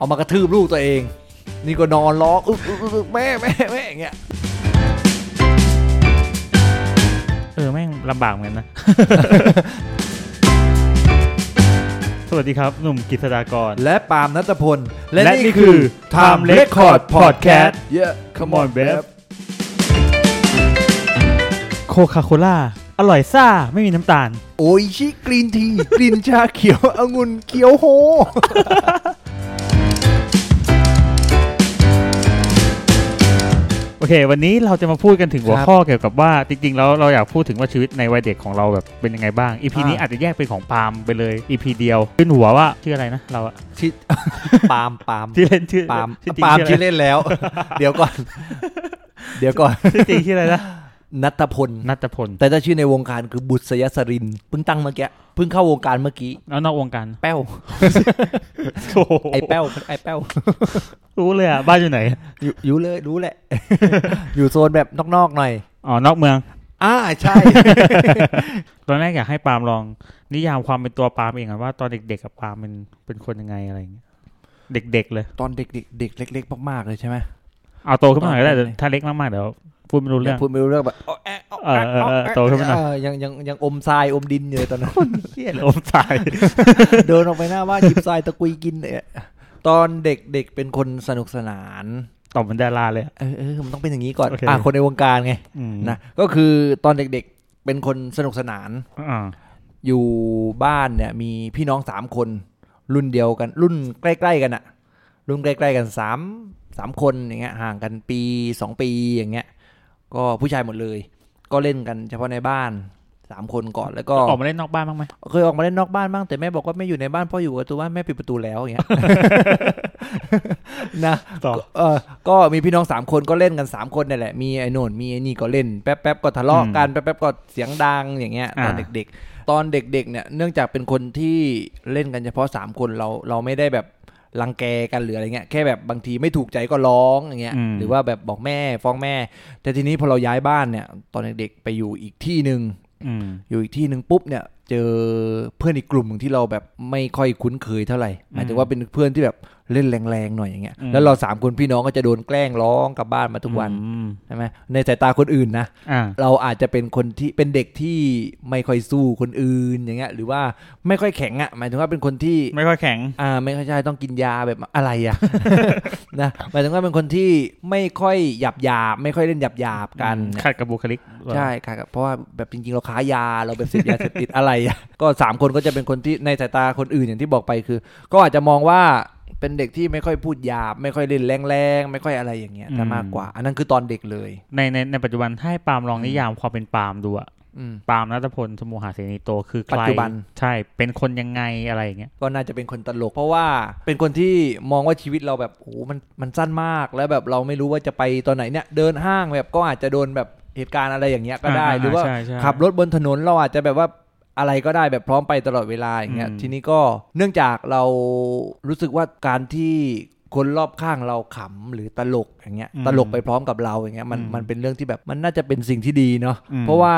เอามากระทืบลูกตัวเอง นี่ก็นอนร้องอึกอึกอึกอึกแม่แม่แม่อย่างเงี้ยเออแม่งลำบากเหมือนกันนะ สวัสดีครับ หนุ่มกิษดากร และปาล์มนัทพล และนี่คือ Time Record Podcast Yeah come on babe โคคาโคล่า อร่อยซ่า ไม่มีน้ำตาล โอ้ยชิกรีนทีกลิ่นชาเขียวองุ่นเขียวโฮ เค วันนี้เราจะมาพูดกันถึงหัวครับข้อเกี่ยวกับว่าจริงๆแล้วเราอยากพูดถึงว่าชีวิตในวัยเด็กของเราแบบเป็นยังไงบ้าง EP นี้อ่าอาจจะแยกเป็นของปาล์มไปเลย EP เดียวขึ้นหัวว่าชื่ออะไรนะเราอะชิปาล์มปาล์มชื่อเล่นชื่อปาล์มชื่อจริงปาล์มชื่อชื่ออะไรเล่นแล้ว เดี๋ยวก่อน เดี๋ยวก่อนชื่อจริงชื่ออะไรนะ นัทพล นัทพล แต่ถ้าชื่อในวงการคือบุตรสยสรินเพิ่งตั้งเมื่อกี้เพิ่งเข้าวงการเมื่อกี้แล้วนอกวงการ แป้วโอ้โหไอ้แป้วไอ้แป้วรู้เลยอะบ้านอยู่ไหนอยู่อยู่เลยรู้แหละ อยู่โซนแบบนอกๆหน่อย อ๋อนอกเมืองอ่าใช่ ตอนแรกอยากให้ปาล์มลอง นิยามความเป็นตัวปาล์มเองอะว่าตอนเด็กๆกับปาล์มเป็นเป็นคนยังไงอะไรอย่างเงี้ยเด็กๆเลย ตอนเด็กๆเด็กเล็ก ๆ มากๆเลยใช่ไหมเอาโตขึ้นมาหน่อยก็ได้ตอนไหนแต่ถ้าเล็กมากๆเดี๋ยว พูดไม่รู้เรื่องพูดไม่รู้เรื่องแบบเออเออเออโตขึ้นมาหน่อยเออยังยังยังอมทรายอมดินอยู่เลยตอนนั้นเฮียเลยอมตาย เดินออกไปหน้าบ้านหยิบทรายตะกุยกินเนี่ยตอนเด็กๆเป็นคนสนุกสนานตอบเหมือนดาราเลยอะเออเออมันต้องเป็นอย่างนี้ก่อนโอเคอะคนในวงการไงอืมนะก็คือตอนเด็กๆเป็นคนสนุกสนานอ่าอยู่บ้านเนี่ย มีพี่น้องสามคน รุ่นเดียวกัน รุ่นใกล้ๆกันอะรุ่นใกล้ ๆ กันสามสามคนอย่างเงี้ยห่างกันปีสองปีอย่างเงี้ย ก็ผู้ชายหมดเลย ก็เล่นกันเฉพาะในบ้านสามคนก่อนแล้วก็ออกมาเล่นนอกบ้านบ้างไหมเคยออกมาเล่นนอกบ้านบ้างแต่แม่บอกว่าไม่อยู่ในบ้านเพราะอยู่ประตูบ้านแม่ปิดประตูแล้วอย่างเงี้ยนะต่อเออก็มีพี่น้องสามคนก็เล่นกันสามคนนี่แหละมีไอ้โน่นมีไอ้นี่ก็เล่นแป๊บแป๊บๆก็ทะเลาะกันแป๊บแป๊บๆก็เสียงดังอย่างเงี้ยตอนอ่าเด็ก ๆ ตอนเด็ก ๆ เนี่ยเนื่องจากเป็นคนที่เล่นกันเฉพาะสามคนเราเราไม่ได้แบบ รังแกกันหรืออะไรเงี้ยแค่แบบบางทีไม่ถูกใจก็ร้องอย่างเงี้ยหรือว่าแบบบอกแม่ฟ้องแม่ แต่ทีนี้พอเราย้ายบ้านเนี่ย ตอนเด็กๆไปอยู่อีกที่หนึ่งอืมอยู่อีกที่หนึ่งปุ๊บเนี่ย เจอเพื่อนอีกกลุ่มหนึ่งที่เราแบบไม่ค่อยคุ้นเคยเท่าไหร่หมายถึงว่าเป็นเพื่อนที่แบบเล่นแรงๆหน่อยอย่างเงี้ยอืมแล้วเราสามคนพี่น้องก็จะโดนแกล้งร้องกลับบ้านมาทุกวันอืมใช่ไหมในสายตาคนอื่นนะอ่าเราอาจจะเป็นคนที่เป็นเด็กที่ไม่ค่อยสู้คนอื่นอย่างเงี้ยหรือว่าไม่ค่อยแข็งอะหมายถึงว่าเป็นคนที่ไม่ค่อยแข็งอ่าไม่ค่อยใช่ต้องกินยาแบบอะไรอะนะหมายถึงว่าเป็นคนที่ไม่ค่อยหยาบหยาบๆไม่ค่อยเล่นหยาบหยาบๆกันขัดกับบุคลิกใช่ค่ะเพราะว่าแบบจริงๆเราค้ายาเราแบบเสพยาเสพติดอะไรอะก็สามคนก็จะเป็นคนที่ในสายตาคนอื่นอย่างที่บอกไปคือ ก็อาจจะมองว่าเป็นเด็กที่ไม่ค่อยพูดหยาบ ไม่ค่อยเล่นแรงๆ ไม่ค่อยอะไรอย่างเงี้ยถ้ามากกว่า อันนั้นคือตอนเด็กเลย ในในในปัจจุบันถ้าให้ปาล์มลองนิยามความเป็นปาล์มดูอะอืมปาล์มนัทพลสมุหาเสนีโตคือใครปัจจุบันใช่เป็นคนยังไงอะไรอย่างเงี้ยก็น่าจะเป็นคนตลก เพราะว่าเป็นคนที่มองว่าชีวิตเราแบบโอ้โหมันมันสั้นมากแล้วแบบเราไม่รู้ว่าจะไปตอนไหนเนี่ยเดินห้างแบบก็อาจจะโดนแบบเหตุการณ์อะไรอย่างเงี้ยก็ได้อ่าหรือว่าใช่ใช่ขับรถบนถนนเราอาจจะแบบว่า อะไรก็ได้แบบพร้อมไปตลอดเวลาอย่างเงี้ยอืมทีนี้ก็เนื่องจากเรารู้สึกว่าการที่คนรอบข้างเราขำหรือตลกอย่างเงี้ยตลกไปพร้อมกับเราอย่างเงี้ยมันมันเป็นเรื่องที่แบบมันน่าจะเป็นสิ่งที่ดีเนาะอืมเพราะว่า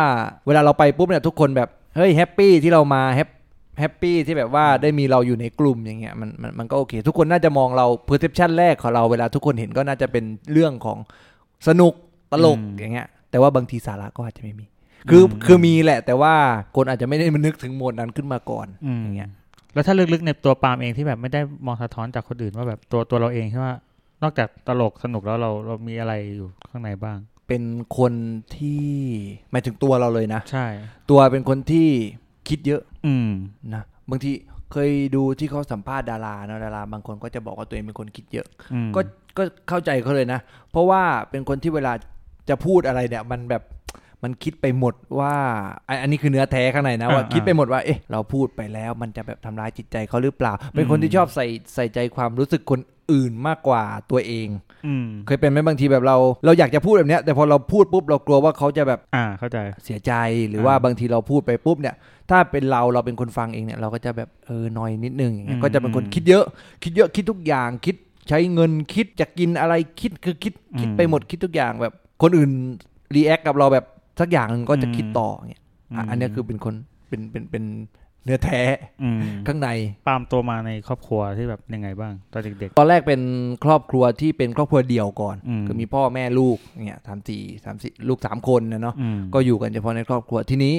เวลาเราไปปุ๊บเนี่ยทุกคนแบบเฮ้ย happy ที่เรามา hap happy ที่แบบว่าได้มีเราอยู่ในกลุ่มอย่างเงี้ยมันมันมันก็โอเค ทุกคนน่าจะมองเรา perception แรกของเราเวลาทุกคนเห็นก็น่าจะเป็นเรื่องของสนุกตลกอืมอย่างเงี้ยแต่ว่าบางทีสาระก็อาจจะไม่มี คืออมคือมีแหละแต่ว่าคนอาจจะไม่ได้มานึกถึงโหมดนั้นขึ้นมาก่อนอืมอย่างเงี้ยแล้วถ้าลึกๆในตัวปาล์มเองที่แบบไม่ได้มองสะท้อนจากคนอื่นว่าแบบตัวตัวเราเองใช่ไหมนอกจากตลกสนุกแล้วเราเรามีอะไรอยู่ข้างในบ้าง เป็นคนที่หมายถึงตัวเราเลยนะ ใช่ ตัวเป็นคนที่คิดเยอะ อืมนะบางทีเคยดูที่เขาสัมภาษณ์ดาราเนอะดารา บางคนก็จะบอกว่าตัวเองเป็นคนคิดเยอะอืมก็ก็เข้าใจเขาเลยนะ เพราะว่าเป็นคนที่เวลาจะพูดอะไรเนี่ย มันแบบ มันคิดไปหมดว่าอันอันนี้คือเนื้อแท้ข้างในนะว่าคิดไปหมดว่าเอ๊ะเราพูดไปแล้ว มันจะแบบทำร้ายจิตใจเขาหรือเปล่า เป็นคนที่ชอบใส่ใส่ใจความรู้สึกคนอื่นมากกว่าตัวเองอืมเคยเป็นไหมบางทีแบบเรา เราอยากจะพูดแบบเนี้ยแต่พอเราพูดปุ๊บเรากลัวว่าเขาจะแบบอ่าเข้าใจเสียใจหรือว่าอ่าบางทีเราพูดไปปุ๊บเนี่ย ถ้าเป็นเราเราเป็นคนฟังเองเนี่ยเราก็จะแบบเออหนอยนิดนึงอย่างเงี้ยอืมก็จะเป็นคนคิดเยอะ คิดเยอะคิดทุกอย่างคิดใช้เงินคิดจะกินอะไรคิดคือคิดคิดไปหมดคิดทุกอย่างแบบคนอื่น react กับเราแบบ สักอย่างหนึ่งก็จะคิดต่ออย่างเงี้ยอะอันเนี้ยคือเป็นคนเป็นเป็นเป็นเนื้อแท้อืมข้างในปาล์มโตมาในครอบครัวที่แบบยังไงบ้างตอนเด็กตอนแรกเป็นครอบครัวที่เป็นครอบครัวเดี่ยวก่อนอืมคือมีพ่อแม่ลูกเนี่ยสามสี่สามสี่ลูกสามคนนะเนาะๆอืมก็อยู่กันเฉพาะในครอบครัวทีนี้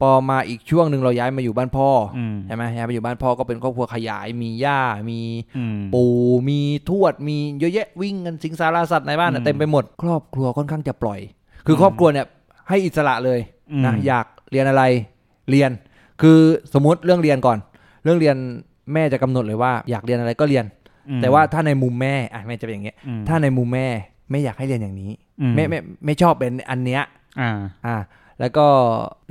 พอมาอีกช่วงหนึ่งเราย้ายมาอยู่บ้านพ่อออืมใช่ไหมย้ายมาอยู่บ้านพ่อก็เป็นครอบครัวขยายมีย่ามีอืมปู่มีทวดมีเยอะแยะวิ่งกันสิงสารสัตว์ในบ้านอืน่ะมเต็มไปหมด ครอบครัวค่อนข้างจะปล่อย คือครอบครัวเนี่ย ให้อิสระเลยอืมนะอยากเรียนอะไรเรียน คือสมมติเรื่องเรียนก่อน เรื่องเรียนแม่จะกำหนดเลยว่า อยากเรียนอะไรก็เรียนอืมแต่ว่าถ้าในมุมแม่อะแม่จะเป็นอย่างเงี้ยอืมถ้าในมุมแม่ไม่อยากให้เรียนอย่างนี้อืแม่ไม่ไม่ชอบเป็นอันเนี้ยอ่าอ่า แล้วก็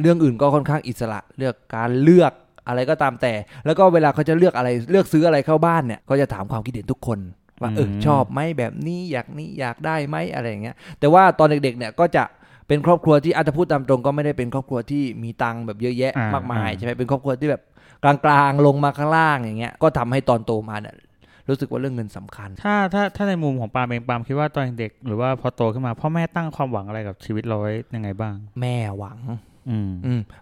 เรื่องอื่นก็ค่อนข้างอิสระเลือกการเลือกอะไรก็ตามแต่ แล้วก็เวลาเขาจะเลือกอะไรเลือกซื้ออะไรเข้าบ้านเนี่ยก็จะถามความคิดเห็นทุกคนว่าเอออืมชอบไหมแบบนี้อยากนี้อยากได้ไหมอะไรอย่างเงี้ย แต่ว่าตอนเด็กๆเนี่ยก็จะ เป็นครอบครัวที่อาจจะพูดตามตรงก็ไม่ได้เป็นครอบครัวที่มีตังค์แบบเยอะแยะอ่ามมากมายอ่าใช่ไหมเป็นครอบครัวที่แบบกลางๆลงมาข้างล่างอย่างเงี้ยก็ทำให้ตอนโตมาเนี่ยรู้สึกว่าเรื่องเงินสำคัญ ถ้าถ้าถ้าในมุมของปาล์มเองปาล์มคิดว่าตอนเด็กหรือว่าพอโตขึ้นมาพ่อแม่ตั้งความหวังอะไรกับชีวิตเราไว้ยังไงบ้าง แม่หวังอืมอืม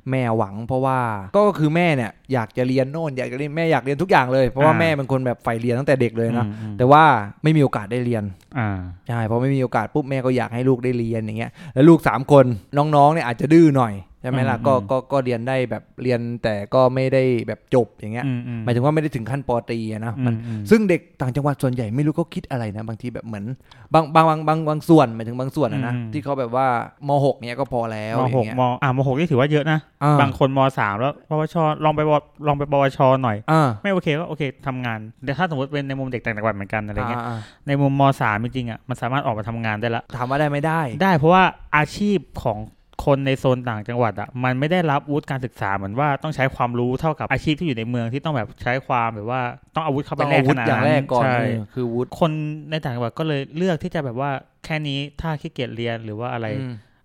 แม่หวังเพราะว่าก็คือแม่เนี่ยอยากจะเรียนโน่นอยากจะเรียนแม่อยากเรียนทุกอย่างเลย เพราะว่าอ่าแม่เป็นคนแบบใฝ่เรียนตั้งแต่เด็กเลยนะอืมอืมแต่ว่าไม่มีโอกาสได้เรียนอ่าใช่พอไม่มีโอกาสปุ๊บแม่ก็อยากให้ลูกได้เรียนอย่างเงี้ยแล้วลูกสามคนน้องๆเนี่ยอาจจะดื้อหน่อย ใช่ไหมล่ะอืมก็อืมก็ก็เรียนได้แบบเรียนแต่ก็ไม่ได้แบบจบอย่างเงี้ยอืมอืมหมายถึงว่าไม่ได้ถึงขั้นปอตรีอะนะอืมันอืมซึ่งเด็กต่างจังหวัดส่วนใหญ่ไม่รู้เขาคิดอะไรนะ บางทีแบบเหมือนบางบางบางบางบางส่วนหมายถึงบางส่วนอะนะอืมที่เขาแบบว่ามหกเนี้ยก็พอแล้วมอย่าหงกเงี้ยมอ่ามหกนี่ถือว่าเยอะนะอ่าบางคนมสามแล้วปวชลองไปวลองไปปวชหน่อยอ่าไม่โอเคก็โอเคทำงานแต่ถ้าสมมติเป็นในมุมเด็กต่างจังหวัดเหมือนกันอะไรเงี้ยอ่าในมุมมสามจริงๆอะมันสามารถออกมาทำงานได้ละถามว่าได้ไม่ได้ ได้เพราะว่าอาชีพของ คนในโซนต่างจังหวัดอะมันไม่ได้รับวุฒิการศึกษาเหมือนว่าต้องใช้ความรู้เท่ากับอาชีพที่อยู่ในเมืองที่ต้องแบบใช้ความแบบว่าต้องอาวุธเข้าไปต้องแลอากวุขธนาดอย่างนั้นแรกก่อนใช่เออคือวุธคนในต่างจังหวัดก็เลยเลือกที่จะแบบว่าแค่นี้ถ้าขี้เกียจเรียนหรือว่าอะไร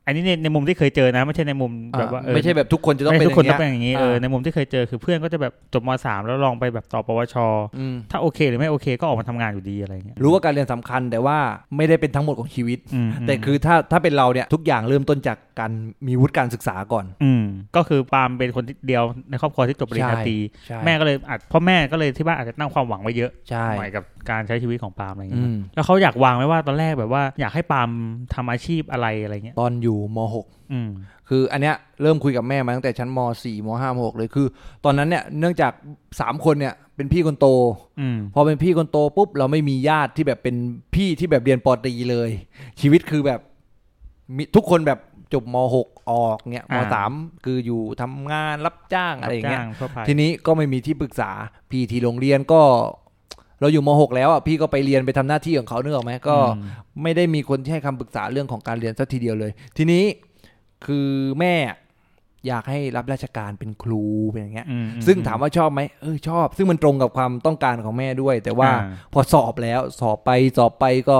อืมอันนี้ในในมุมที่เคยเจอนะ ไม่ใช่ในมุมแบบว่าอ่าเออไม่ใช่แบบทุกคนจะต้องไม่เป็นทุกคนอต้องย่างเป็นเงี้ยอย่างนี้เอออ่าในมุมที่เคยเจอคือเพื่อนก็จะแบบจบมสามแล้วลองไปแบบต่อปวชอืมถ้าโอเคหรือไม่โอเคก็ออกมาทำงานอยู่ดีอะไรเงี้ยรู้ว่าการเรียนสำคัญแต่ว่าไม่ได้เป็นทั้งหมดของชีวิตอืมแต่คือถ้าถ้าเป็นเราเนี่ยทุกอย่างเริ่มต้นจากการมีวุฒิการศึกษาก่อน อืมก็คือปาล์มเป็นคนเดียวในครอบครัวที่จบปริญญาตรีใช่แม่ก็เลยอาจพ่อแม่ก็เลยที่บ้านอาจจะตั้งความหวังไว้เยอะใช่หน่อยกับการใช้ชีวิตของปาล์มอะไรอืเงี้ยมแล้วเขาอยากวางไว้ว่าตอนแรกแบบว่าอยากให้ปาล์มทำอาชีพอะไรอะไรเงี้ยตอนอยู่มอืม .6 คืออันเนี้ยเริ่มคุยกับแม่มาตั้งแต่ชั้นม .4 ม .5 ม .6 เลยคือ ตอนนั้นเนี่ยเนื่องจาก3คนเนี่ยเป็นพี่คนโตอืมพอเป็นพี่คนโตปุ๊บเราไม่มีญาติที่แบบเป็นพี่ที่แบบเรียนปอตรีเลย ชีวิตคือแบบมีทุกคนแบบจบม .6 ออกเนี่ยม .3 คืออยู่ทำงานรับจ้างอะไรอย่างเงี้ยจ้ทั่วไปทีนี้ก็ไม่มีที่ปรึกษาพี่ที่โรงเรียนก็ เราอยู่ม .6 แล้วอะพี่ก็ไปเรียนไปทำหน้าที่ของเขาเนกออกไหมก็อืมไม่ได้มีคนที่ให้คำปรึกษาเรื่องของการเรียนสักทีเดียวเลย ทีนี้คือแม่อยากให้รับราชการเป็นครูเป็นอย่างเงี้ยอืมซึ่งถามว่าชอบไหมเออชอบ ซึ่งมันตรงกับความต้องการของแม่ด้วย แต่ว่าอ่พอสอบแล้วสอบไปสอบไปก็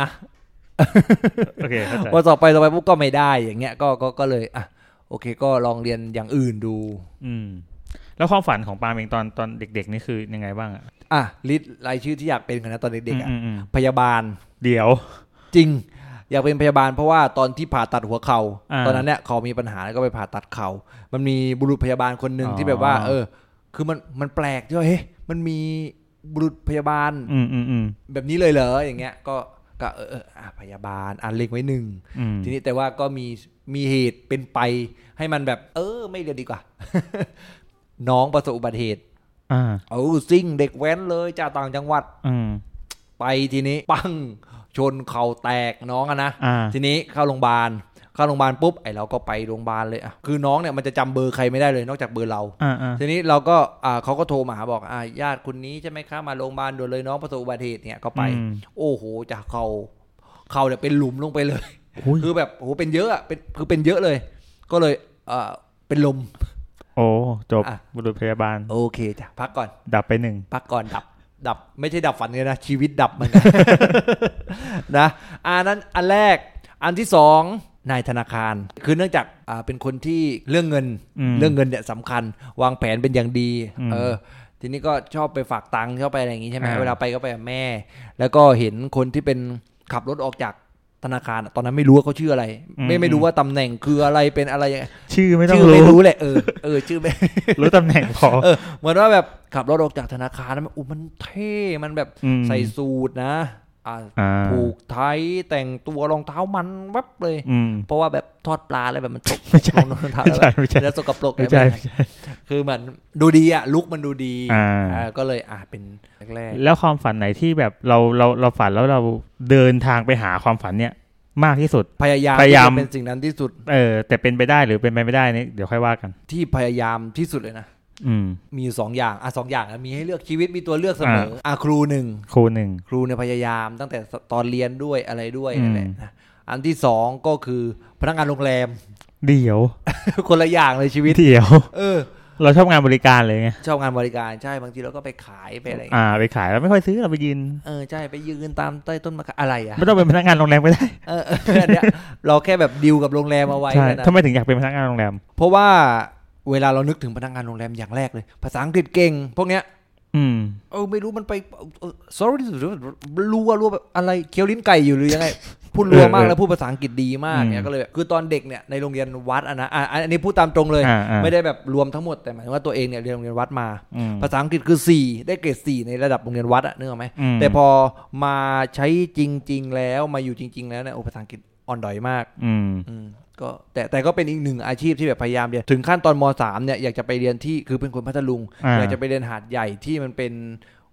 นะโอเคเข้าใจพอสอบไปสอบไปปุ๊บก็ไม่ได้อย่างเงี้ยก็ก็ก็เลยอะโอเค ก็ลองเรียนอย่างอื่นดู อืม แล้วความฝันของปาล์มเองตอนตอนเด็ก ๆ นี่คือยังไงบ้างอะอะลิสต์รายชื่อที่อยากเป็นกันนะตอนเด็กๆอะอืมอืมพยาบาล เดี๋ยว จริง อยากเป็นพยาบาลเพราะว่าตอนที่ผ่าตัดหัวเขาอ่าตอนนั้นเนี่ยเขามีปัญหาแล้วก็ไปผ่าตัดเขามันมีบุรุษพยาบาลคนหนึ่งอ๋อที่แบบว่า เออ คือมันมันแปลกที่ว่าเฮ้ยมันมีบุรุษพยาบาลอืมอืมอืมแบบนี้เลยเหรออย่างเงี้ย ก็ก็เออเอออะพยาบาลอ่านเล็งไว้หนึ่งอืมทีนี้แต่ว่าก็มีมีเหตุเป็นไปให้มันแบบ เออ ไม่เรียนดีกว่า น้องประสบอุบัติเหตุอ่าเอาซิ่งเด็กแว้นเลยจากต่างจังหวัด อืมไปทีนี้ปังชนเข่าแตกน้องอะนะอ่าทีนี้เข้าโรงพยาบาลเข้าโรงพยาบาลปุ๊บไอเราก็ไปโรงพยาบาลเลยอะคือน้องเนี่ยมันจะจำเบอร์ใครไม่ได้เลยนอกจากเบอร์เราอ่าอ่าทีนี้เราก็อ่าเขาก็โทรมาหาบอกอ่าญาติคนนี้ใช่ไหมคะมาโรงพยาบาลด่วนเลยน้องประสบอุบัติเหตุเนี่ยก็ไปอืมโอ้โหจากเขาเขาเนี่ยเป็นหลุมลงไปเลยอุ้ยคือแบบโอ้โหเป็นเยอะอะเป็นคือเป็นเยอะเลย ก็เลยเอ่อเป็นลม โอ้จบอะ บุรุษพยาบาล โอเคจ้ะพักก่อน ดับไปหนึ่ง พักก่อนดับ ดับไม่ใช่ดับฝันเลยนะ ชีวิตดับเหมือนกัน นะอันนั้นอันแรกอันที่สองนายธนาคาร คือเนื่องจากอ่าเป็นคนที่เรื่องเงินมเรื่องเงินเนี่ยสำคัญ วางแผนเป็นอย่างดี อืมเออ ทีนี้ก็ชอบไปฝากตังค์ชอบไปอะไรอย่างงี้ใช่ไหมอ่า เวลาไปก็ไปกับแม่ แล้วก็เห็นคนที่เป็นขับรถออกจาก ธนาคารอะตอนนั้นไม่รู้ว่าเขาชื่ออะไรอืมไม่ไม่รู้ว่าตำแหน่งคืออะไรเป็นอะไรยังไงชื่อไม่ต้องชื่อไม่รู้รู้เลยเออเออชื่อไม่รู้ตำแหน่งพอเออเหมือนว่าแบบขับรถออกจากธนาคารแล้วมันอู้มันเท่มันแบบมใส่สูทนะอ่าอ่า ผูกไทยแต่งตัวรองเท้ามันวับเลยอืมเพราะว่าแบบทอดปลาอะไรแบบมันตกไม่ใช่ลงรองเท้าไม่แล้วใช่แบบไม่ใช่แล้วสกปรกไม่ใช่แบบไม่ใช่คือมันดูดีอะลุกมันดูดีอ่าอ่าก็เลยอ่าเป็นแรกแล้วความฝันไหนที่แบบเราเราเราฝันแล้วเราเดินทางไปหาความฝันเนี่ยมากที่สุดๆพยายามพยายามที่จะเป็นสิ่งนั้นที่สุด เออแต่เป็นไปได้หรือเป็นไปไม่ได้นี่เดี๋ยวค่อยว่ากัน ที่พยายามที่สุดเลยนะอื มมีอยู่สองอย่างอะสองอย่างอะมีให้เลือกชีวิตมีตัวเลือกเสมออะครูหนึ่งครูหนึ่งครูเนี่ยพยายามตั้งแต่ตอนเรียนด้วยอะไรด้วยอืมนั่นแหละนะอันที่สองก็คือพนักงานโรงแรม เดี๋ยว คนละอย่างเลยชีวิตเดี๋ยว เออ เราชอบงานบริการเลยไงชอบงานบริการใช่บางทีเราก็ไปขายไปอะไรอ่าไปขายแล้วไม่ค่อยซื้อเราไปยืนเออใช่ไปยืนตามใต้ต้นมะขามอะไรอะไม่ต้องเป็นพนักงานโรงแรมก็ได้เออเอออันเนี้ยเราแค่แบบดิวกับโรงแรมเอาไว้ใช่แค่นะทำไมถึงอยากเป็นพนักงานโรงแรม เพราะว่า เวลาเรานึกถึงพนักงานโรงแรมอย่างแรกเลย ภาษาอังกฤษเก่ง พวกเนี้ยอืมเออไม่รู้มันไปเออ sorry รัวรัวแบบอะไรเคี้ยวลิ้นไก่อยู่หรือยังไงพูดรัวมากเออแล้วพูดภาษาอังกฤษดีมากอืมเนี่ยก็เลยแบบคือตอนเด็กเนี่ยในโรงเรียนวัดอะนะอะอันนี้พูดตามตรงเลยอ่าอ่าไม่ได้แบบรวมทั้งหมดแต่หมายถึงว่าตัวเองเนี่ยเรียนโรงเรียนวัดมาอืมภาษาอังกฤษคือ 4 ได้เกรด4ในระดับโรงเรียนวัดอะนึกออกไหมมแต่พอมาใช้จริง ๆ แล้วมาอยู่จริง ๆ แล้วเนี่ยโอ้ภาษาอังกฤษ อ่อนดอยมากอืมอืมก็แต่แต่ก็เป็นอีกหนึ่งอาชีพที่แบบพยายามเรียนถึงขั้นตอนมสามเนี่ยอยากจะไปเรียนที่คือเป็นคนพัทลุงอ่าอยากจะไปเรียนหาดใหญ่ที่มันเป็น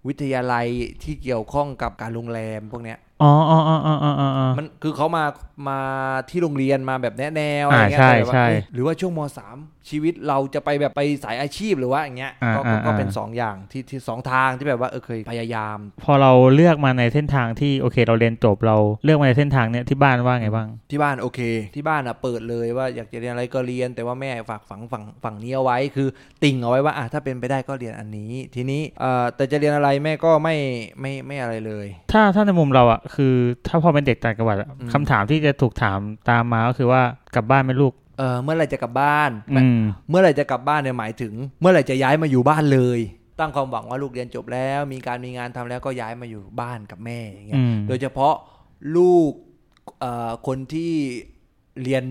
วิทยาลัยที่เกี่ยวข้องกับการโรงแรมพวกเนี้ยอ๋ออ๋ออ๋ออ๋ออ๋ออ๋อมันคือเขามามาที่โรงเรียนมาแบบแนะแนวอะไรอ่าเงี้ยใช่แต่แบบว่าใช่เอ๊ะหรือว่าช่วงมสาม ชีวิตเราจะไปแบบไปสายอาชีพหรือว่าอย่างเงี้ยอ่าก็ก็อ่าก็เป็นอ่าสองอย่างที่ที่สองทางที่แบบว่าเออเคยพยายาม พอเราเลือกมาในเส้นทางที่โอเค เราเรียนจบเราเลือกมาในเส้นทางเนี้ยที่บ้านว่าไงบ้าง ที่บ้านโอเค ที่บ้านอะเปิดเลยว่าอยากจะเรียนอะไรก็เรียน แต่ว่าแม่ฝากฝังฝั่งฝั่งนี้เอาไว้คือติ่งเอาไว้ว่าอะถ้าเป็นไปได้ก็เรียนอันนี้ ทีนี้เอ่อแต่จะเรียนอะไรแม่ก็ไม่ไม่ไม่อะไรเลย ถ้าถ้าในมุมเราอะคือ ถ้าพอเป็นเด็กต่างจังหวัดอะอืมคำถามที่จะถูกถามตามมาก็คือว่ากลับบ้านไหมลูก เออเมื่อไหร่จะกลับบ้านอืมเมื่อไหร่จะกลับบ้านเนี่ยหมายถึง เมื่อไหร่จะย้ายมาอยู่บ้านเลย ตั้งความหวังว่าลูกเรียนจบแล้ว มีการมีงานทำแล้วก็ย้ายมาอยู่บ้านกับแม่อย่างเงี้ยอืมโดยเฉพาะลูกเอ่อคนที่เรียน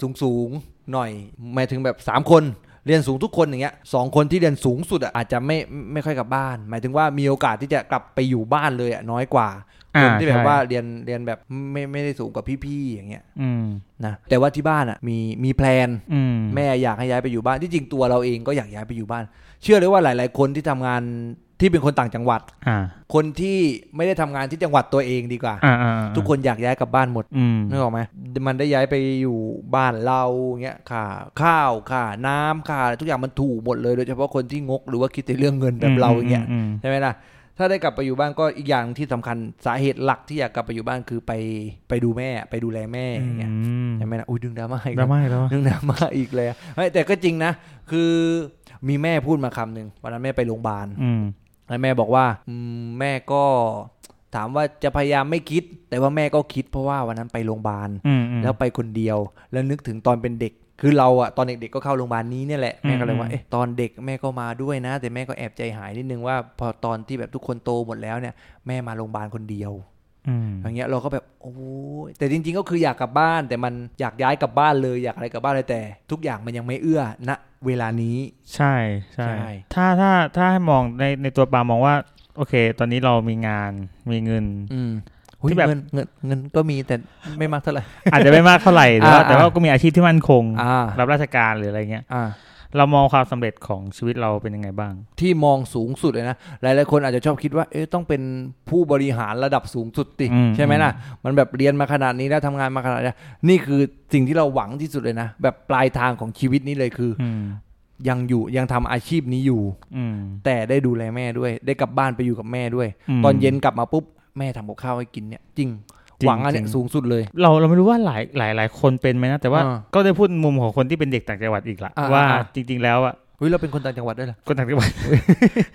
สูงสูงๆหน่อยหมายถึงแบบสามคนเรียนสูงทุกคนอย่างเงี้ยสองคนที่เรียนสูงสุดอะอาจจะไม่ไม่ค่อยกลับบ้าน หมายถึงว่ามีโอกาสที่จะกลับไปอยู่บ้านเลยอะน้อยกว่าอ่า คนที่แบบใช่ว่าเรียนเรียนแบบไม่ไม่ได้สูงกว่าพี่ๆอย่างเงี้ยอืมนะแต่ว่าที่บ้านอะมีมีแพลนอืมแม่อยากให้ย้ายไปอยู่บ้านที่จริงตัวเราเองก็อยากย้ายไปอยู่บ้าน เชื่อเลยว่าหลาย ๆ คนที่ทำงานที่เป็นคนต่างจังหวัดอ่าคนที่ไม่ได้ทำงานที่จังหวัดตัวเองดีกว่าอ่าอ่าอ่า ทุกคนอยากย้ายกลับบ้านหมดอืมนึกออกไหมมันได้ย้ายไปอยู่บ้านเราเงี้ยค่าข้าวค่าน้ำค่าอะไรทุกอย่างมันถูกหมดเลยโดยเฉพาะคนที่งกหรือว่าคิดแต่เรื่องเงินแบบเราอย่างเงี้ยมใช่ไหมล่ะ ถ้าได้กลับไปอยู่บ้านก็อีกอย่างที่สำคัญสาเหตุหลักที่อยากกลับไปอยู่บ้านคือไปไปดูแม่ไปดูแลแม่อือย่างเงี้ยมใช่ไหมล่ะอุ้ยดึงดราม่าอีกดราม่าอีกแล้วดึงดราม่าอีกเลยเฮ้ยแต่ก็จริงนะ คือมีแม่พูดมาคำหนึ่งวันนั้นแม่ไปโรงพยาบาลอืมแล้วแม่บอกว่าอืมแม่ก็ถามว่าจะพยายามไม่คิด แต่ว่าแม่ก็คิดเพราะว่าวันนั้นไปโรงพยาบาลอืมอืมแล้วไปคนเดียว แล้วนึกถึงตอนเป็นเด็ก คือเราอะตอนเด็กๆก็เข้าโรงพยาบาลนี้เนี่ยแหละแม่ก็เลยว่าอืมเอ๊ะตอนเด็กแม่ก็มาด้วยนะ แต่แม่ก็แอบใจหายนิดนึงว่า พอตอนที่แบบทุกคนโตหมดแล้วเนี่ย แม่มาโรงพยาบาลคนเดียวอืมอย่างเงี้ยเราก็แบบโอ้ยแต่จริง ๆ ก็คืออยากกลับบ้าน แต่มันอยากย้ายกลับบ้านเลยอยากอะไรกลับบ้านเลยแต่ ทุกอย่างมันยังไม่เอื้อณเวลานี้ใช่ใช่ใช่ถ้าถ้าถ้าให้มองในในตัวปามองว่า โอเค ตอนนี้เรามีงานมีเงินอืม ที่ที่แบแบบบเงินเงินเงินก็มีแต่ไม่มากเท่าไหร่อาจจะไม่มากเท่าไหร่แต่ว่าอ่าแต่ว่าก็มีอาชีพที่มั่นคงอ่ารับราชการหรืออะไรเงี้ยอ่าเรามองความสำเร็จของชีวิตเราเป็นยังไงบ้าง ที่มองสูงสุดเลยนะหลายๆคนอาจจะชอบคิดว่า เอ๊ะต้องเป็นผู้บริหารระดับสูงสุดติอืมใช่ไหมล่ะมันแบบเรียนมาขนาดนี้แล้วทำงานมาขนาดนี้นี่คือสิ่งที่เราหวังที่สุดเลยนะแบบปลายทางของชีวิตนี้เลยคืออืมยังอยู่ยังทำอาชีพนี้อยู่ อืมแต่ได้ดูแลแม่ด้วย ได้กลับบ้านไปอยู่กับแม่ด้วยมตอนเย็นกลับมาปุ๊บ แม่ทำกับข้าวให้กินเนี่ยจริงจริงหวังอันเนี้ยจริงสูงสุดเลย เราเราไม่รู้ว่าหลายหลายหลายคนเป็นไหมนะ แต่ว่าอ่าก็ได้พูดมุมของคนที่เป็นเด็กต่างจังหวัดอีกละอ่าว่าอ่าจริง ๆ แล้วอะเฮ้ยเราเป็นคนต่างจังหวัดด้วยเหรอคนต่างจังหวัด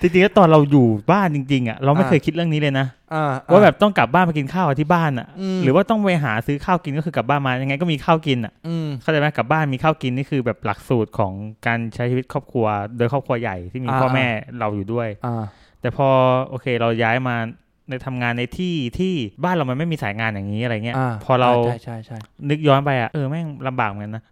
จริงๆแล้วตอนเราอยู่บ้านจริงๆอะเราไม่อ่าเคยคิดเรื่องนี้เลยนะอ่าว่าแบบต้องกลับบ้านไปกินข้าวที่บ้านอะอืมหรือว่าต้องไปหาซื้อข้าวกินก็คือกลับบ้านมายังไงก็มีข้าวกินอะอืมเข้าใจไหมกลับบ้านมีข้าวกินนี่คือแบบหลักสูตรของการใช้ชีวิตครอบครัว โดยครอบครัวใหญ่ที่มีอ่าพ่อแม่เราอยู่ด้วยอ่าแต่พอโอเคเราย้ายมา ในทำงานในที่ที่บ้านเรามันไม่มีสายงานอย่างนี้อะไรเงี้ยอ่าพอเราใช่ใช่ใช่นึกย้อนไปอะเออแม่งลำบากเหมือนกันนะ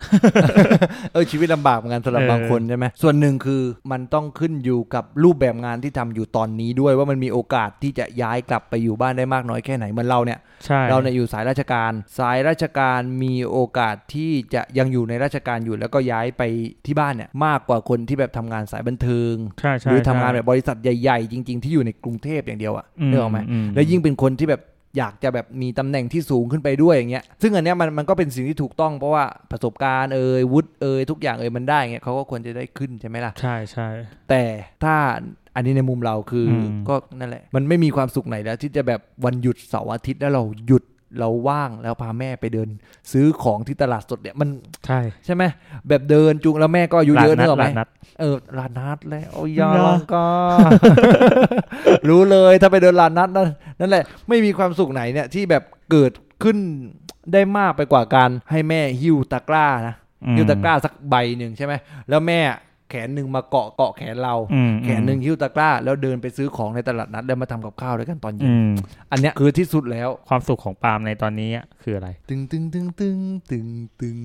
เออชีวิตลำบากเหมือนกันสำหรับเออบางคนใช่ไหมส่วนหนึ่งคือมันต้องขึ้นอยู่กับรูปแบบงานที่ทำอยู่ตอนนี้ด้วยว่ามันมีโอกาสที่จะย้ายกลับไปอยู่บ้านได้มากน้อยแค่ไหนเหมือนเราเนี่ยใช่เราเนี่ยอยู่สายราชการ สายราชการมีโอกาสที่จะยังอยู่ในราชการอยู่แล้วก็ย้ายไปที่บ้านเนี่ยมากกว่าคนที่แบบทำงานสายบันเทิงใช่ใช่หรือทำงานใช่แบบบริษัทใหญ่ ๆ จริง ๆ ที่อยู่ในกรุงเทพอย่างเดียวอะอืมนึกออกไหมอืมแล้วยิ่งเป็นคนที่แบบอยากจะแบบมีตำแหน่งที่สูงขึ้นไปด้วยอย่างเงี้ย ซึ่งอันเนี้ยมันมันก็เป็นสิ่งที่ถูกต้องเพราะว่าประสบการณ์เอ่ยวุฒิเอ่ยทุกอย่างเอ่ยมันได้เงี้ยเขาก็ควรจะได้ขึ้นใช่ไหมล่ะ ใช่ใช่ แต่ถ้าอันนี้ในมุมเราคืออมก็นั่นแหละ มันไม่มีความสุขไหนแล้ว ที่จะแบบวันหยุดเสาร์อาทิตย์แล้วเราหยุด เราว่างแล้วพาแม่ไปเดิน ซื้อของที่ตลาดสดเนี่ยมันใช่ใช่ไหมแบบเดินจุงแล้วแม่ก็อายุเยอะหลเนนัดกอะหไหมลานนัดเออลานนัดแล้วเอายาเหรอลังการู้เลยถ้าไปเดินลานนัดนั่นนั่นแหละ ไม่มีความสุขไหนเนี่ยที่แบบเกิดขึ้นได้มากไปกว่าการให้แม่หิ้วตะกร้านะอืมหิ้วตะกร้าสักใบหนึ่งใช่ไหมแล้วแม่ แขนหนึ่งมาเกาะเกาะแขนเราอืมแขนหนึ่งหิ้วตะกร้า แล้วเดินไปซื้อของในตลาดนัดแล้วมาทำกับข้าวด้วยกันตอนเย็อืนมอันเนี้ยคือที่สุดแล้วความสุขของปาล์มในตอนนี้อะคืออะไร ตึงตึงตึงตึงตึงตึง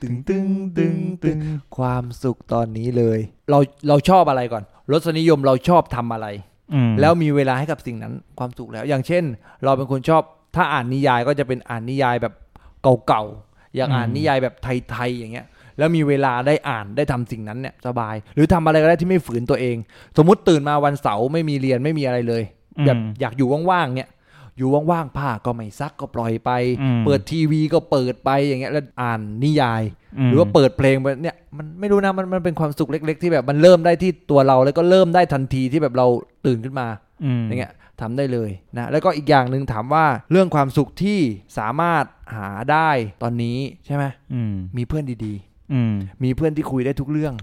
ตึงตึงตึงตึงความสุขตอนนี้เลย เราเราชอบอะไรก่อนรสนิยมเราชอบทำอะไรอืมแล้วมีเวลาให้กับสิ่งนั้นความสุขแล้ว อย่างเช่น เราเป็นคนชอบถ้าอ่านนิยายก็จะเป็นอ่านนิยายแบบเก่าๆอย่างอ่านนิยายแบบไทยๆอย่างเงี้ย แล้วมีเวลาได้อ่านได้ทำสิ่งนั้นเนี่ยสบาย หรือทำอะไรก็ได้ที่ไม่ฝืนตัวเอง สมมุติตื่นมาวันเสาร์ไม่มีเรียนไม่มีอะไรเลยอืมแบบอยากอยู่ว่างๆเนี่ยอยู่ว่างๆผ้าก็ไม่ซักก็ปล่อยไปอืมเปิดทีวีก็เปิดไปอย่างเงี้ยแล้วอ่านนิยายมหรือว่าเปิดเพลงไปเนี่ยมันไม่รู้นะมันมันเป็นความสุขเล็ก ๆ ที่แบบมันเริ่มได้ที่ตัวเราแล้วก็เริ่มได้ทันทีที่แบบเราตื่นขึ้นมาอืมอย่างเงี้ยทำได้เลยนะแล้วก็อีกอย่างหนึ่งถามว่าเรื่องความสุขที่สามารถหาได้ตอนนี้ใช่ไหมอืมมีเพื่อนดีอื มๆมีเพื่อนที่คุยได้ทุกเรื่อง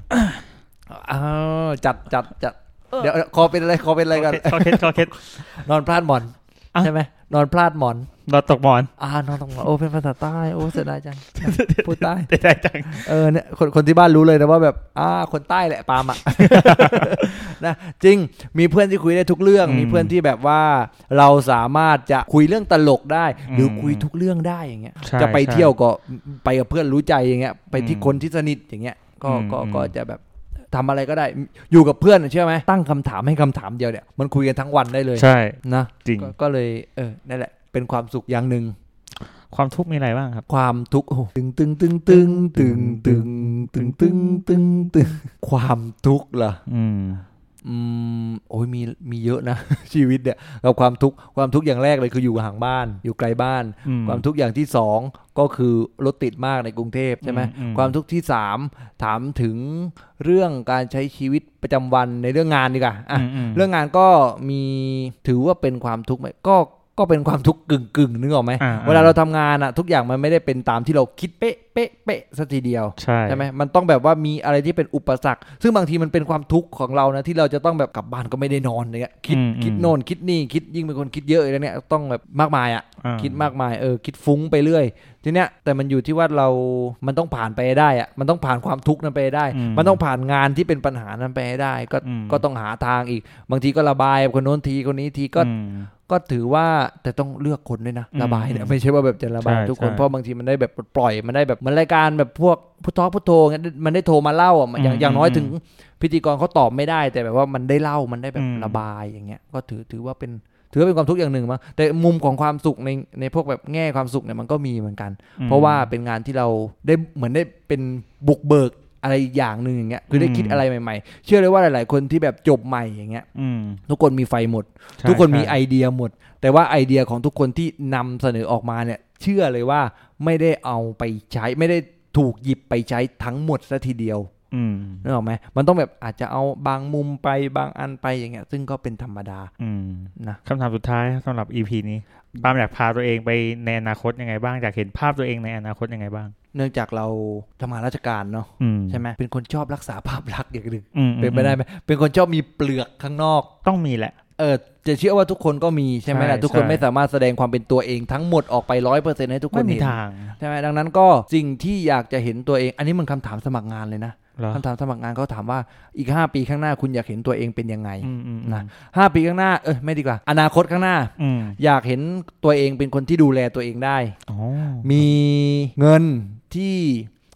อ้าวจัดจัดจัดเดี๋ยวคอเป็นอะไรคอเป็นอะไรกันคอเคสคอเคสนอนพลาดหมอนอะ ใช่ไหมนอนพลาดหมอนเราตกหมอน อ่านอนตรงหมอนโอ้เป็นภาษาใต้โอ้เสียดายจังพูดใต้ได้ได้จังเออเนี่ยคนคนที่บ้านรู้เลยนะว่าแบบอ่าคนใต้แหละปาล์มอะนะจริงมีเพื่อนที่คุยได้ทุกเรื่องอืมมีเพื่อนที่แบบว่า เราสามารถจะคุยเรื่องตลกได้ หรืออมคุยทุกเรื่องได้อย่างเงี้ยใช่จะไปใช่เที่ยวก็ไปกับเพื่อนรู้ใจอย่างเงี้ย ไปที่อืมคนที่สนิทอย่างเงี้ย ก็อืมก็อืมก็จะแบบ ทำอะไรก็ได้อยู่กับเพื่อนเชื่อไหมตั้งคำถามให้คำถามเดียวเนี่ยมันคุยกันทั้งวันได้เลยใช่นะจริงก็ก็เลยเออนั่นแหละ เป็นความสุขอย่างหนึ่งความทุกข์มีอะไรบ้างครับ ความทุกข์โอ้โหตึงตึงตึงตึงตึงตึงตึงตึงตึงตึงความทุกข์เหรออืม อืมโอ้ยมีมีเยอะนะ ชีวิตเนี่ยกับความทุกข์ความทุกข์อย่างแรกเลยคืออยู่ห่างบ้าน อยู่ไกลบ้านอืมความทุกข์อย่างที่สองก็คือรถติดมากในกรุงเทพใช่ไหมอืมอืมความทุกข์ที่สามถามถึงเรื่องการใช้ชีวิตประจำวันในเรื่องงานดีกว่าอะมมเรื่องงานก็มีถือว่าเป็นความทุกข์ไหมก็ ก็เป็นความทุกข์กึ่งกึ่งๆนึกออกไหมอ่เวลาเราทำงานอะทุกอย่างมันไม่ได้เป็นตามที่เราคิดเป๊ะเป๊ะเป๊ะสัทีเดียวใช่ใช่ไหมมันต้องแบบว่ามีอะไรที่เป็นอุปสรรค ซึ่งบางทีมันเป็นความทุกข์ของเรานะที่เราจะต้องแบบกลับบ้านก็ไม่ได้นอนอะไรเงี้ยคิดอืมคิดอืมโน่นคิดนี่คิดยิ่งเป็นคนคิดเยอะเลยเนี่ยต้องแบบมากมายอะอ่าคิดมากมายเออคิดฟุ้งไปเรื่อยทีเนี้ยแต่มันอยู่ที่ว่าเรา มันต้องผ่านไปให้ได้อะมันต้องผ่านความทุกข์นั้นไปให้ได้อืมมันต้องผ่านงานที่เป็นปัญหานั้นไปให้ได้ ก็อืมก็ต้องหาทางอีก บางทีก็ระบายคนโน้นทีคนนี้ทีก็อืม ก็ถือว่าแต่ต้องเลือกคนด้วยนะอืมระบายเนี่ยไม่ใช่ว่าแบบจะระบายใช่ทุกคนใช่เพราะบางทีมันได้แบบปล่อยมันได้แบบเหมันรายการแบบพวกพุททอพุทโธเงี้ยมันได้โทรมาเล่าอะอย่างอืมอย่างน้อยอืมถึงพิธีกรเขาตอบไม่ได้ แต่แบบว่ามันได้เล่ามันได้แบบอืมระบายอย่างเงี้ย ก็ถือถือว่าเป็นถือว่าเป็นความทุกข์อย่างหนึ่งมั้งแต่มุมของความสุขในในพวกแบบแง่ความสุขเนี่ยมันก็มีเหมือนกัน เพราะว่าเป็นงานที่เราได้เหมือนได้เป็นบุกเบิก อะไรอย่างหนึ่งอย่างเงี้ยคือได้คิดอืมอะไรใหม่ๆ เชื่อเลยว่าหลาย ๆ คนที่แบบจบใหม่อย่างเงี้ยอืมทุกคนมีไฟหมดใช่ทุกคนมีใช่ไอเดียหมด แต่ว่าไอเดียของทุกคนที่นำเสนอออกมาเนี่ย เชื่อเลยว่าไม่ได้เอาไปใช้ไม่ได้ถูกหยิบไปใช้ทั้งหมดซะทีเดียวอืม นึกออกไหมมันต้องแบบอาจจะเอาบางมุมไปบางอันไปอย่างเงี้ย ซึ่งก็เป็นธรรมดา อืมนะคำถามสุดท้ายสำหรับ EP นี้ปาล์มอยากพาตัวเองไปในอนาคตยังไงบ้างอยากเห็นภาพตัวเองในอนาคตยังไงบ้าง เนื่องจากเราทำงานราชการเนาะอืมใช่ไหมเป็นคนชอบรักษาภาพลักษณ์อย่างหนึ่งอืมเป็นไปได้ไหมเป็นคนชอบมีเปลือกข้างนอกต้องมีแหละ เออจะเชื่อว่าทุกคนก็มีใช่ไหมล่ะใช่ทุกคนใช่ไม่สามารถแสดงความเป็นตัวเองทั้งหมดออกไปร้อยเปอร์เซ็นต์ให้ทุกคไม่นมีเห็นทางใช่ไหมดังนั้นก็สิ่งที่อยากจะเห็นตัวเอง อันนี้มันคำถามสมัครงานเลยนะเหรอคำถามสมัครงานเขาถามว่าอีก 5 ปีข้างหน้าคุณอยากเห็นตัวเองเป็นยังไงอืมอืมนะห้าปีข้างหน้าเออไม่ดีกว่า อนาคตข้างหน้าอืมอยากเห็นตัวเองเป็นคนที่ดูแลตัวเองได้อ๋อมีเงินที่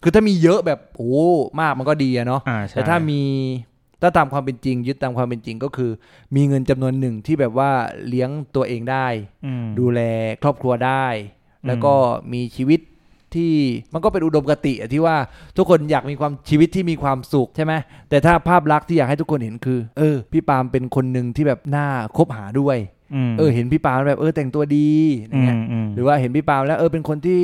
คือถ้ามีเยอะแบบโอ้มากมันก็ดีอะเนาะอ่าใช่แต่ถ้ามี ถ้าตามความเป็นจริง ยึดตามความเป็นจริงก็คือ มีเงินจำนวนหนึ่งที่แบบว่าเลี้ยงตัวเองได้อืมดูแลครอบครัวได้อืมแล้วก็มีชีวิตที่มันก็เป็นอุดมคติอะที่ว่าทุกคนอยากมีความชีวิตที่มีความสุขใช่ไหมแต่ถ้าภาพลักษณ์ที่อยากให้ทุกคนเห็นคือ เออ พี่ปาล์มเป็นคนหนึ่งที่แบบน่าคบหาด้วยมเออ เห็นพี่ปาล์มแบบเออแต่งตัวดีอะไรเงี้ยมมหรือว่าเห็นพี่ปาล์มแล้วเออเป็นคนที่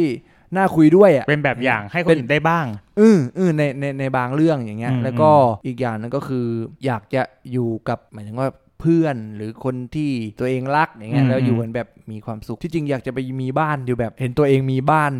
น่าคุยด้วยอะเป็นแบบอย่างให้คนเป็นอื่นได้บ้างอืออือในในในบางเรื่องอย่างเงี้ยอืมแล้วก็อีกอย่างหนึงก็คือ อยากจะอยู่กับหมายถึงว่าเพื่อนหรือคนที่ตัวเองรักอย่างเงี้ยแล้วอยู่กันแบบมีความสุขที่จริงอยากจะไปมีบ้านอยู่แบบ เห็นตัวเองมีบ้าน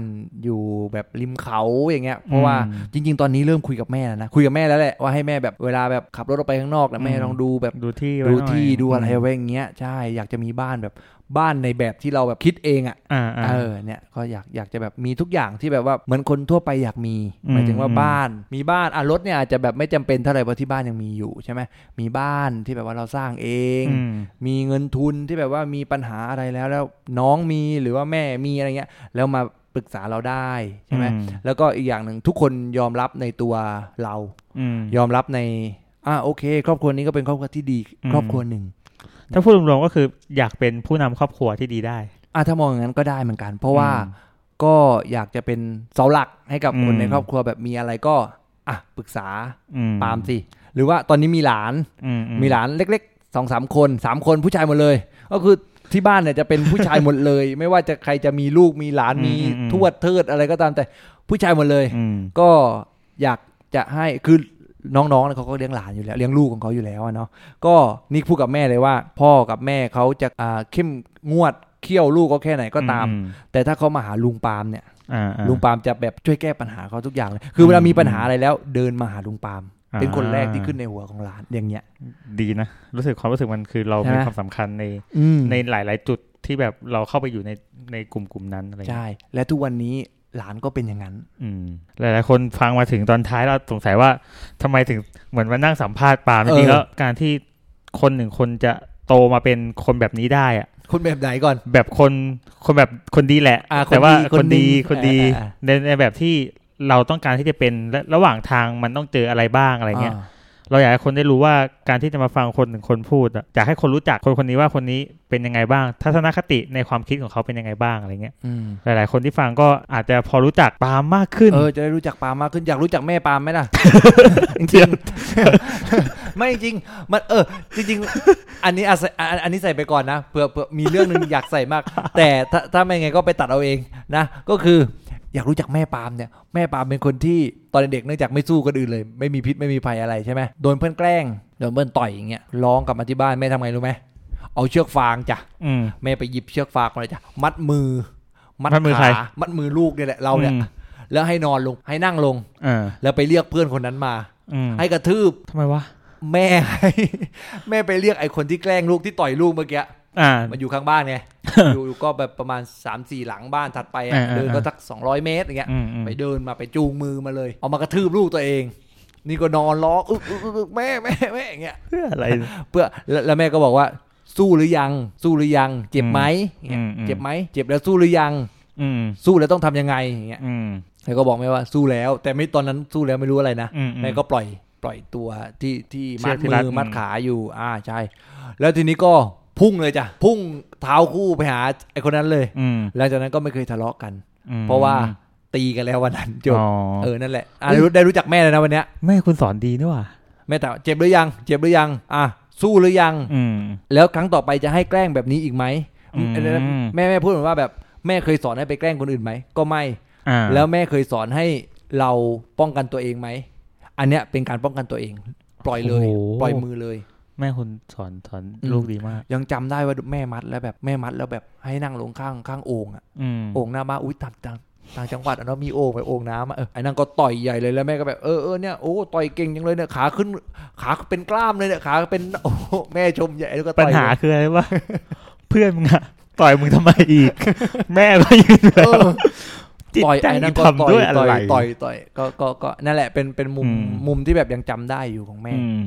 อยู่แบบริมเขาอย่างเงี้ยเพราะว่าอืมจริง ๆ ตอนนี้เริ่มคุยกับแม่แล้วนะคุยกับแม่แล้วแหละว่าให้แม่แบบเวลาแบบขับรถออกไปข้างนอกแล้วแม่อืมลองดูแบบดูที่ไว้ดูหน่อยที่ดูอะไรมไว้อย่างเงี้ยใช่อยากจะมีบ้านแบบ บ้านในแบบที่เราแบบคิดเองอะอ่าอ่าเออเนี่ยก็อยากอยากจะแบบมีทุกอย่างที่แบบว่าเหมือนคนทั่วไปอยากมีอืมหมายถึงว่าอืมบ้าน มีบ้านอะรถเนี่ยอาจจะแบบไม่จำเป็นเท่าไหร่เพราะที่บ้านยังมีอยู่ใช่ไหมมีบ้านที่แบบว่าเราสร้างเองอืมมีเงินทุนที่แบบว่ามีปัญหาอะไรแล้วแล้วน้องมีหรือว่าแม่มีอะไรเงี้ยแล้วมาปรึกษาเราได้ใช่ไหมอืแล้วก็อีกอย่างหนึ่งทุกคนยอมรับในตัวเราอืมยอมรับในอ่าโอเค ครอบครัวนี้ก็เป็นครอบครัวที่ดีอืมครอบครัวหนึ่ง ถ้าพูดรวมๆก็คืออยากเป็นผู้นำครอบครัวที่ดีได้อะถ้ามองอย่างนั้นก็ได้เหมือนกัน เพราะว่าอืมก็อยากจะเป็นเสาหลักให้กับคนอืมในครอบครัวแบบมีอะไรก็อะปรึกษาอืปาล์มสิหรือว่าตอนนี้มีหลานอือืมีหลานเล็กๆสองสามคนสามคนผู้ชายหมดเลย ก็คือที่บ้านเนี่ยจะเป็นผู้ชายหมดเลย ไม่ว่าจะใครจะมีลูกมีหลานมีทวดเทิดอะไรก็ตามแต่ผู้ชายหมดเลยอืมก็อยากจะให้คือ น้องๆเนี่ยเขาก็เลี้ยงหลานอยู่แล้วเลี้ยงลูกของเขาอยู่แล้วอะเนาะก็นี่พูดกับแม่เลยว่า พ่อกับแม่เขาจะอ่าเข้มงวดเคี่ยวลูกก็แค่ไหนก็ตามอืแต่ถ้าเขามาหาลุงปาล์มเนี่ยอ่าอ่าลุงปาล์มจะแบบช่วยแก้ปัญหาเขาทุกอย่างเลยคือเวลามีปัญหาอะไรแล้ว เดินมาหาลุงปาล์มอ่าเป็นคนแรกที่ขึ้นในหัวของหลานอย่างเงี้ย ดีนะ รู้สึกความรู้สึกมันคือเราใช่ไหมมีความสำคัญในอืมในหลาย ๆ จุดที่แบบเราเข้าไปอยู่ในในกลุ่มกลุ่มๆนั้นอะไรอย่างเงี้ยใช่ และทุกวันนี้ หลานก็เป็นอย่างนั้น อืม หลายๆ คนฟังมาถึงตอนท้ายแล้วสงสัยว่าทำไมถึงเหมือนมานั่งสัมภาษณ์ปาล์มจริงๆเออแล้วการที่คนหนึ่งคนจะโตมาเป็นคนแบบนี้ได้อะคนแบบไหนก่อน แบบคนคนแบบคนดีแหละอ่าแต่ว่าคนดีคนดีคนหนึ่งคนดีอ่าอ่าในในแบบที่เราต้องการที่จะเป็นและระหว่างทางมันต้องเจออะไรบ้างอะไรเงี้ยอ่า เราอยากให้คนได้รู้ว่าการที่จะมาฟังคนหนึ่งคนพูดอะอยากให้คนรู้จักคนคนนี้ว่าคนนี้เป็นยังไงบ้าง ทัศนคติในความคิดของเขาเป็นยังไงบ้างอะไรเงี้ยอืมหลาย ๆ คนที่ฟังก็อาจจะพอรู้จักปาล์มมากขึ้นเออจะได้รู้จักปาล์มมากขึ้นอยากรู้จักแม่ปาล์มไหมล่ะจริงๆไม่จริงมันเออ จริง ๆ อันนี้อะใส่อันอันนี้ใส่ไปก่อนนะเผื่อเผื่อมีเรื่องหนึ่งอยากใส่มาก แต่ถ้าถ้าไม่ไงก็ไปตัดเอาเองนะ ก็คือ อยากรู้จักแม่ปาล์มเนี่ยแม่ปาล์มเป็นคนที่ตอนเด็กๆเนื่องจากไม่สู้คนอื่นเลย ไม่มีพิษไม่มีภัยอะไรใช่ไหมโดนเพื่อนแกล้งโดนเพื่อนต่อยอย่างเงี้ยร้องกลับมาที่บ้านแม่ทำไงรู้ไหมเอาเชือกฟางจ้ะอืมแม่ไปหยิบเชือกฟางมาเลยจ้ะมัดมือ มัดมือใครขามัดมือลูกเนี่ยแหละเราเนี่ยอืมแล้วให้นอนลงให้นั่งลงอ่าแล้วไปเรียกเพื่อนคนนั้นมาอืมให้กระทืบทำไมวะแม่ให้แม่ไปเรียกไอ้คนที่แกล้งลูกที่ต่อยลูกเมื่อกี้อ่า มันอยู่ข้างบ้านไงอยู่อยู่ก็แบบประมาณ3ามสี่หลังบ้านถัดไปอะอ่าอ่าเดินก็สัก 200 เมตรอย่างเงี้ยอืมอืมไปเดินมาไปจูงมือมาเลย เอามากระทืบลูกตัวเอง นี่ก็นอนร้องอึกอึกอึกอึกแม่แม่แม่อย่างเงี้ยเพื่ออะไรเพื่อแล้วแล้วแม่ก็บอกว่า สู้หรือยัง สู้หรือยัง เจ็บไหมอย่างเงี้ยอืมอืมเจ็บไหมเจ็บแล้วสู้หรือยังอืมสู้แล้วต้องทำยังไงอย่างเงี้ยอืมแล้วก็บอกแม่ว่าสู้แล้ว แต่ไม่ตอนนั้นสู้แล้วไม่รู้อะไรนะอืมอืมแม่ก็ปล่อยปล่อยตัวที่ที่เชืมัอดกที่รัดมือมัดอืมขาอยู่ อ่าใช่ แล้วทีนี้ก็ พุ่งเลยจ้ะพุ่งเท้าคู่ไปหาไอ้คนนั้นเลยอืมหลังจากนั้นก็ไม่เคยทะเลาะกันอืมเพราะว่าตีกันแล้ววันนั้นจบอ๋อเออนั่นแหละอะได้รู้ได้รู้จักแม่เลยนะวันเนี้ยแม่คุณสอนดีนี่หว่าแม่ถามว่าเจ็บหรือยัง เจ็บหรือยัง อะสู้หรือยังอืมแล้วครั้งต่อไปจะให้แกล้งแบบนี้อีกไหมอืมแม่แม่พูดเหมือนว่าแบบแม่เคยสอนให้ไปแกล้งคนอื่นไหมก็ไม่อ่าแล้วแม่เคยสอนให้เราป้องกันตัวเองไหมอันเนี้ยเป็นการป้องกันตัวเอง ปล่อยเลยโอ้โหปล่อยมือเลย แม่คุณสอนสอนอืมลูกดีมาก ยังจำได้ว่าแม่มัดแล้วแบบแม่มัดแล้วแบบให้นั่งลงข้างข้างโอ่งอะอืมโอ่งหน้าบ้านอุ้ยตับตับต่างจังหวัดอะเนาะมีโอ่งไปโอ่งน้ำอะเออไอ้นั่นก็ต่อยใหญ่เลยแล้วแม่ก็แบบเออเออเนี่ยโอ้ต่อยเก่งจังเลยเนี่ยขาขึ้นขาเป็นกล้ามเลยเนี่ยขาเป็นโอ้โหแม่ชมใหญ่แล้วก็ต่ปัอยญหาคืออะไรวะเพื่อนมึงอะต่อยมึงทำไมอีก แม่ก็ยืนอยู่เอแล้วอ จิตต่อยใจไอ้นั่นก็ทำต่อยด้วยอะต่อยไรต่อยต่อยก็ก็ก็นั่นแหละเป็นเป็นมุมอืมมุมที่แบบยังจำได้อยู่ของแม่อืม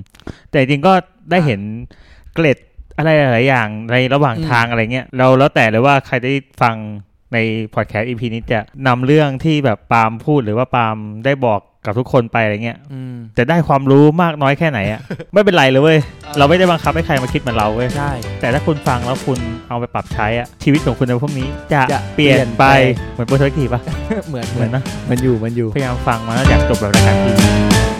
แต่จริงๆก็ได้เห็นเกล็ดอะไรหลายๆอย่างในระหว่างอืมทางอะไรเงี้ยเราแล้วแต่เลยว่าใครได้ฟังในพอดแคสต์ EP นี้จะนำเรื่องที่แบบปาล์มพูดหรือว่าปาล์มได้บอก กับทุกคนไปอะไรเงี้ยอืมจะได้ความรู้มากน้อยแค่ไหนอะไม่เป็นไรเลยเว้ยเราไม่ได้บังคับให้ใครมาคิดเหมือนเราเว้ยใช่แต่ถ้าคุณฟังแล้วคุณเอาไปปรับใช้อะชีวิตของคุณในพวกนี้จะจะเปลี่ยนไปเปลี่ยนไปเหมือนโปรเทคทีปะเหมือนเหเหมืมืออนนนะมันอยู่มันอยู่พยายามฟังมาแล้วอยากจบแบบรายการทีวี